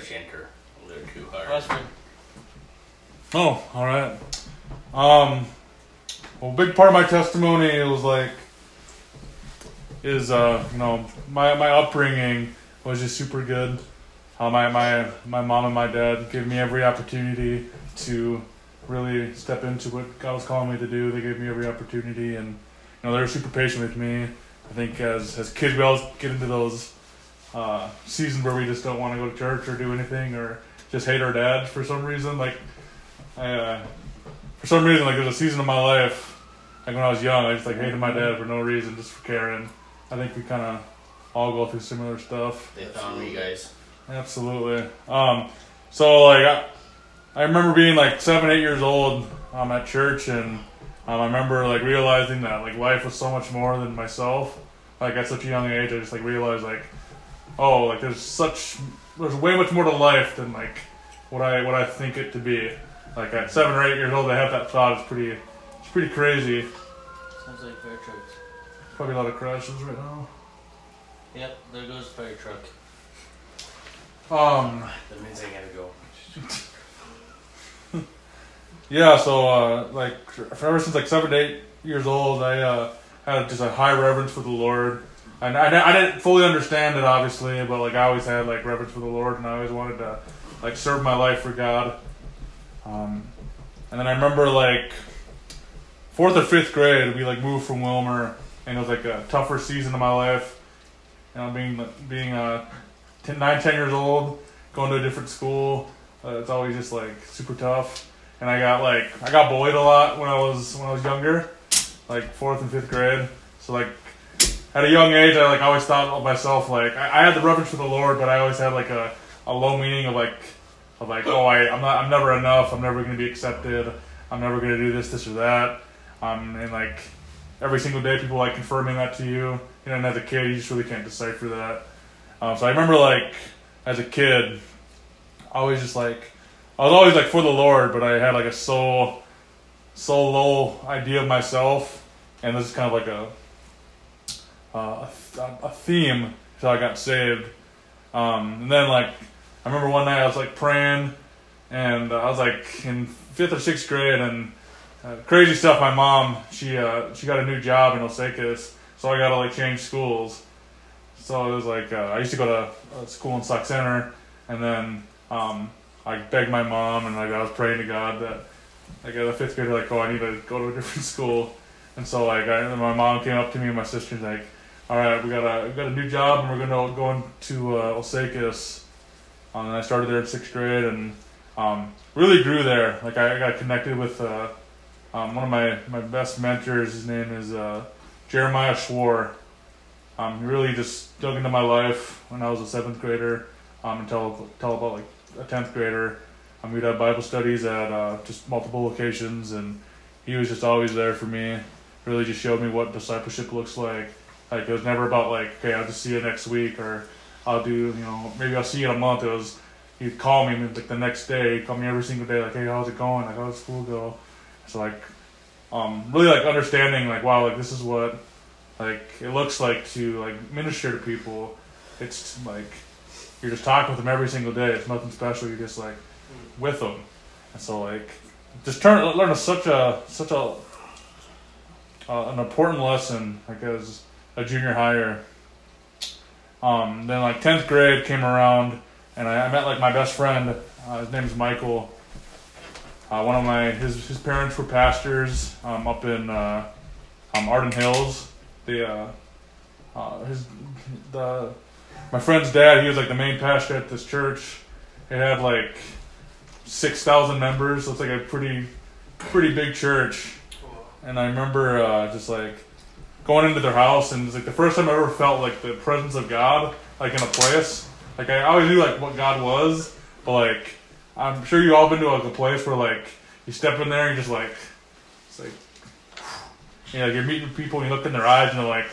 touch enter a little too hard. Westman. Oh, all right. Um, well, a big part of my testimony was like, is uh, you know, my my upbringing was just super good. Uh, my my my mom and my dad gave me every opportunity to really step into what God was calling me to do. They gave me every opportunity, and you know, they were super patient with me. I think as as kids, we all get into those uh, seasons where we just don't want to go to church or do anything, or just hate our dad for some reason. Like, I, uh, for some reason, like there's a season of my life, like when I was young, I just like hated my dad for no reason, just for caring. I think we kind of all go through similar stuff. They found me, guys. Absolutely. Um, so like I, I remember being like seven, eight years old um, at church, and um, I remember like realizing that like life was so much more than myself. Like at such a young age, I just like realized like, oh, like there's such, there's way much more to life than like what I what I think it to be. Like at seven or eight years old, I have that thought. It's pretty, it's pretty crazy. Sounds like fire trucks. Probably a lot of crashes right now. Yep, there goes the fire truck. Um, That means I gotta go. Yeah, so uh, like ever since like seven to eight years old, I uh, had just a high reverence for the Lord. And I, I didn't fully understand it, obviously, but like I always had like reverence for the Lord, and I always wanted to like serve my life for God. Um, and then I remember like fourth or fifth grade, we like moved from Willmar, and it was like a tougher season of my life. You know, being being uh, 10, nine, ten years old, going to a different school, uh, it's always just like super tough and I got like I got bullied a lot when I was when I was younger, like fourth and fifth grade. So like at a young age, I like always thought of myself like I, I had the reverence for the Lord, but I always had like a, a low meaning of like of like oh I I'm not I'm never enough. I'm never gonna be accepted. I'm never gonna do this this or that. Um and like every single day people like confirming that to you. You know, and as a kid, you just really can't decipher that. Um, so I remember like as a kid, I always just like I was always like for the Lord, but I had like a so so low idea of myself, and this is kind of like a uh, a, a theme until I got saved. Um, and then like I remember one night I was like praying, and uh, I was like in fifth or sixth grade, and uh, crazy stuff. My mom she uh, she got a new job in Osakis, so I got to like change schools. So it was like uh, I used to go to a school in Sauk Centre, and then um, I begged my mom and like I was praying to God that like at the fifth grade like oh I need to go to a different school and so like I, my mom came up to me and my sister's like all right we got a got a new job and we're gonna go into uh, Osakis um, and I started there in sixth grade and um, really grew there like I got connected with uh, um, one of my my best mentors his name is uh, Jeremiah Schwar um, he really just dug into my life when I was a seventh grader um, until until about like a tenth grader. Um, we'd have Bible studies at uh, just multiple locations, and he was just always there for me. Really, just showed me what discipleship looks like. Like it was never about like, okay, I'll just see you next week, or I'll do, you know, maybe I'll see you in a month. It was he'd call me like the next day, he'd call me every single day, like, hey, how's it going? Like, how's school go? So like, um, really like understanding like, wow, like this is what like it looks like to like minister to people. It's like you're just talking with them every single day. It's nothing special. You're just like with them, and so like just turn learn a, such a such a uh, an important lesson as a junior higher. Um, then like tenth grade came around, and I, I met like my best friend. Uh, his name is Michael. Uh, one of my his his parents were pastors um, up in uh, um, Arden Hills. The uh, uh, his the my friend's dad, he was like the main pastor at this church. It had like six thousand members, so it's like a pretty pretty big church. And I remember uh, just like going into their house, and it's like the first time I ever felt like the presence of God, like in a place. Like I always knew like what God was, but like I'm sure you all been to like a place where like you step in there and just like it's like you know like you're meeting people and you look in their eyes and they're like,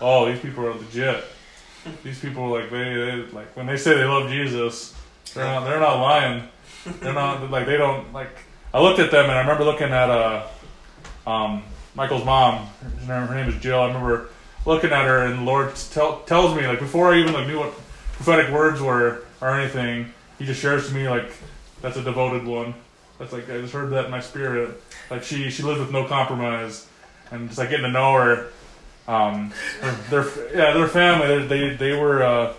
oh these people are legit. These people are like they, they like when they say they love Jesus, they're not they're not lying. They're not like they don't like. I looked at them and I remember looking at uh um Michael's mom. Her, her name is Jill. I remember looking at her and the Lord tell, tells me like before I even like knew what prophetic words were or anything. he just shares to me like that's a devoted one. That's like I just heard that in my spirit. Like she she lives with no compromise, and just like getting to know her. Um, their, their yeah their family they they, were uh,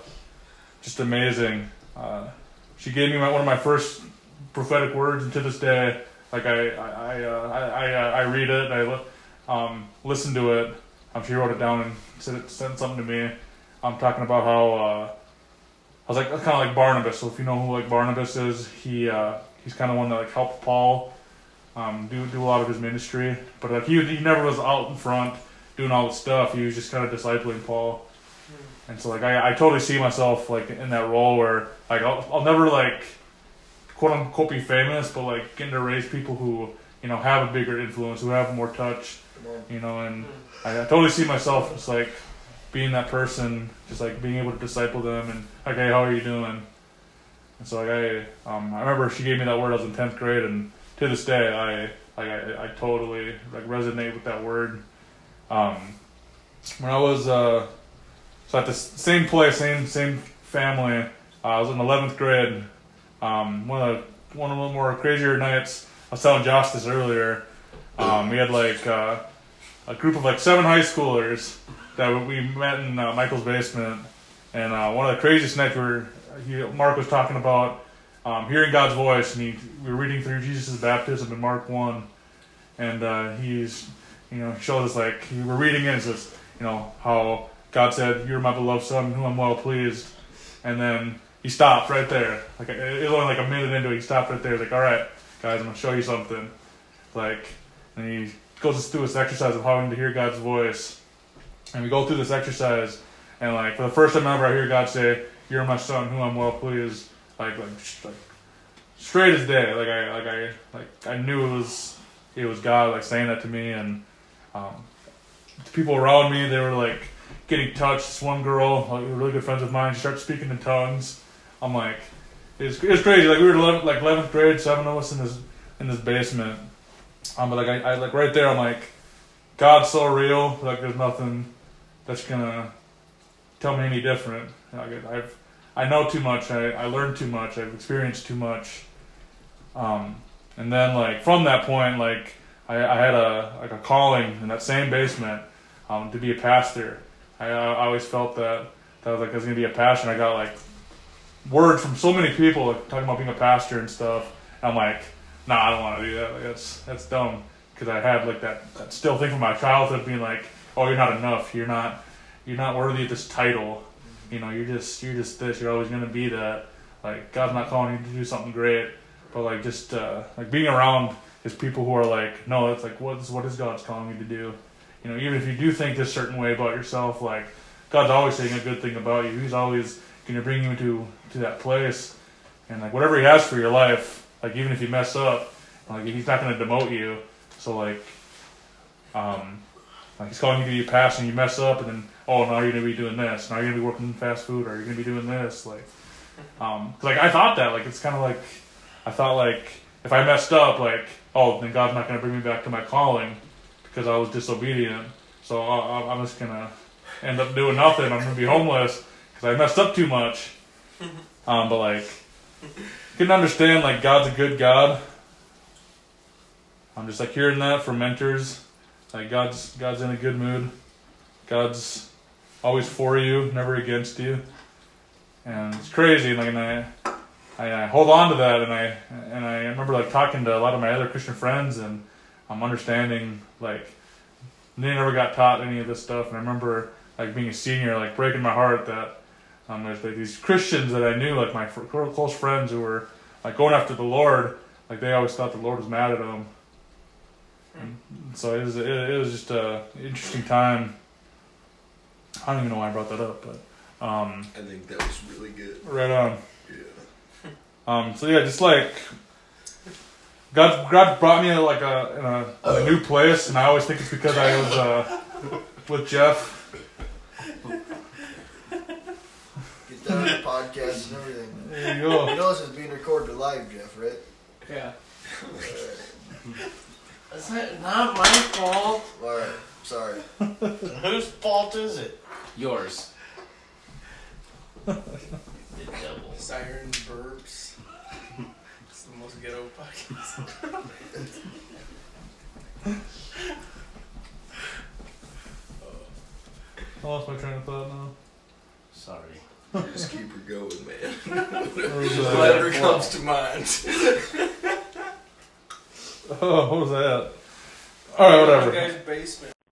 just amazing. Uh, she gave me my, one of my first prophetic words, and to this day, like I I I uh, I, I, uh, I read it, I li- um, listen to it. Um, she wrote it down and sent, sent something to me. I'm talking about how uh, I was like kind of like Barnabas. So if you know who like Barnabas is, he uh, he's kind of one that like helped Paul um, do do a lot of his ministry. But like he he never was out in front doing all the stuff. He was just kind of discipling Paul. And so like I, I totally see myself like in that role where like I'll, I'll never like quote unquote be famous, but like getting to raise people who you know have a bigger influence, who have more touch, you know, and I, I totally see myself just like being that person, just like being able to disciple them and like, hey, how are you doing? And so like I, um, I remember she gave me that word. I was in tenth grade, and to this day, I like I, I totally like resonate with that word. Um, when I was uh, so at the same place, same same family, uh, I was in eleventh grade. Um, one of the one of the more crazier nights. I was telling Josh this earlier. Um, we had like uh, a group of like seven high schoolers that we met in uh, Michael's basement, and uh, one of the craziest nights we were he, Mark was talking about um, hearing God's voice, and he, we were reading through Jesus' baptism in Mark one, and uh, he's you know showed us like we were reading it, says you know how God said, "You're my beloved son, whom I'm well pleased," and then he stopped right there. Like it was only like a minute into it, he stopped right there. He's like, "All right, guys, I'm gonna show you something." Like, and he goes through this exercise of how to hear God's voice, and we go through this exercise, and like for the first time ever, I hear God say, "You're my son, whom I'm well pleased." Like, like, like straight as day. Like I, like I, like I knew it was, it was God like saying that to me, and um, the people around me, they were like getting touched. This one girl, like really good friends of mine, she started speaking in tongues. I'm like, it's it's crazy. Like we were 11, like eleventh grade, seven of us in this in this basement. Um, but like I, I like right there, I'm like, God's so real. Like there's nothing that's gonna tell me any different. Like, I've I know too much. I, I learned too much. I've experienced too much. Um, and then like from that point, like I, I had a like a calling in that same basement um, to be a pastor. I, I always felt that that was like there's gonna be a passion. I got like word from so many people like, talking about being a pastor and stuff. I'm like, nah, I don't want to do that. Like, that's that's dumb because I had like that, that still thing from my childhood being like, oh, you're not enough. You're not you're not worthy of this title. You know, you're just you're just this. You're always gonna be that. Like God's not calling you to do something great, but like just uh, like being around is people who are like, no, it's like what is what is God's calling you to do? You know, even if you do think this certain way about yourself, like God's always saying a good thing about you. He's always gonna bring you to to that place, and like whatever He has for your life, like even if you mess up, like He's not gonna demote you. So like, um, like He's calling you to a pastor, and you mess up, and then oh, now you're gonna be doing this. Now you're gonna be working in fast food, or you're gonna be doing this. Like, um, like I thought that, like it's kind of like I thought like if I messed up, like oh, then God's not gonna bring me back to my calling because I was disobedient. So I, I'm just gonna end up doing nothing. I'm gonna be homeless because I messed up too much. Um, but like, couldn't understand like God's a good God. I'm just like hearing that from mentors. Like God's God's in a good mood. God's always for you, never against you. And it's crazy. Like, and I, I, I hold on to that, and I, and I remember like talking to a lot of my other Christian friends, and I'm understanding like they never got taught any of this stuff. And I remember like being a senior, like breaking my heart that um, there's like these Christians that I knew, like my fr- close friends who were like going after the Lord, like they always thought the Lord was mad at them. And so it was, it, it was just a interesting time. I don't even know why I brought that up, but um, I think that was really good. right on. Yeah. Um, so yeah, just like God, God brought me like a in a, a new place, and I always think it's because I was uh, with Jeff. Get that on the podcast and everything. There you go. You know this is being recorded live, Jeff, right? Yeah. Alright. That's not, not my fault. Alright. Sorry. Whose fault is it? Yours. The devil. Siren burps. It's the most ghetto Podcast. I lost my train of thought now. Sorry. Just keep her going, man. Where was that? Whatever comes to mind. Oh, what was that? All right, whatever. Guy's basement.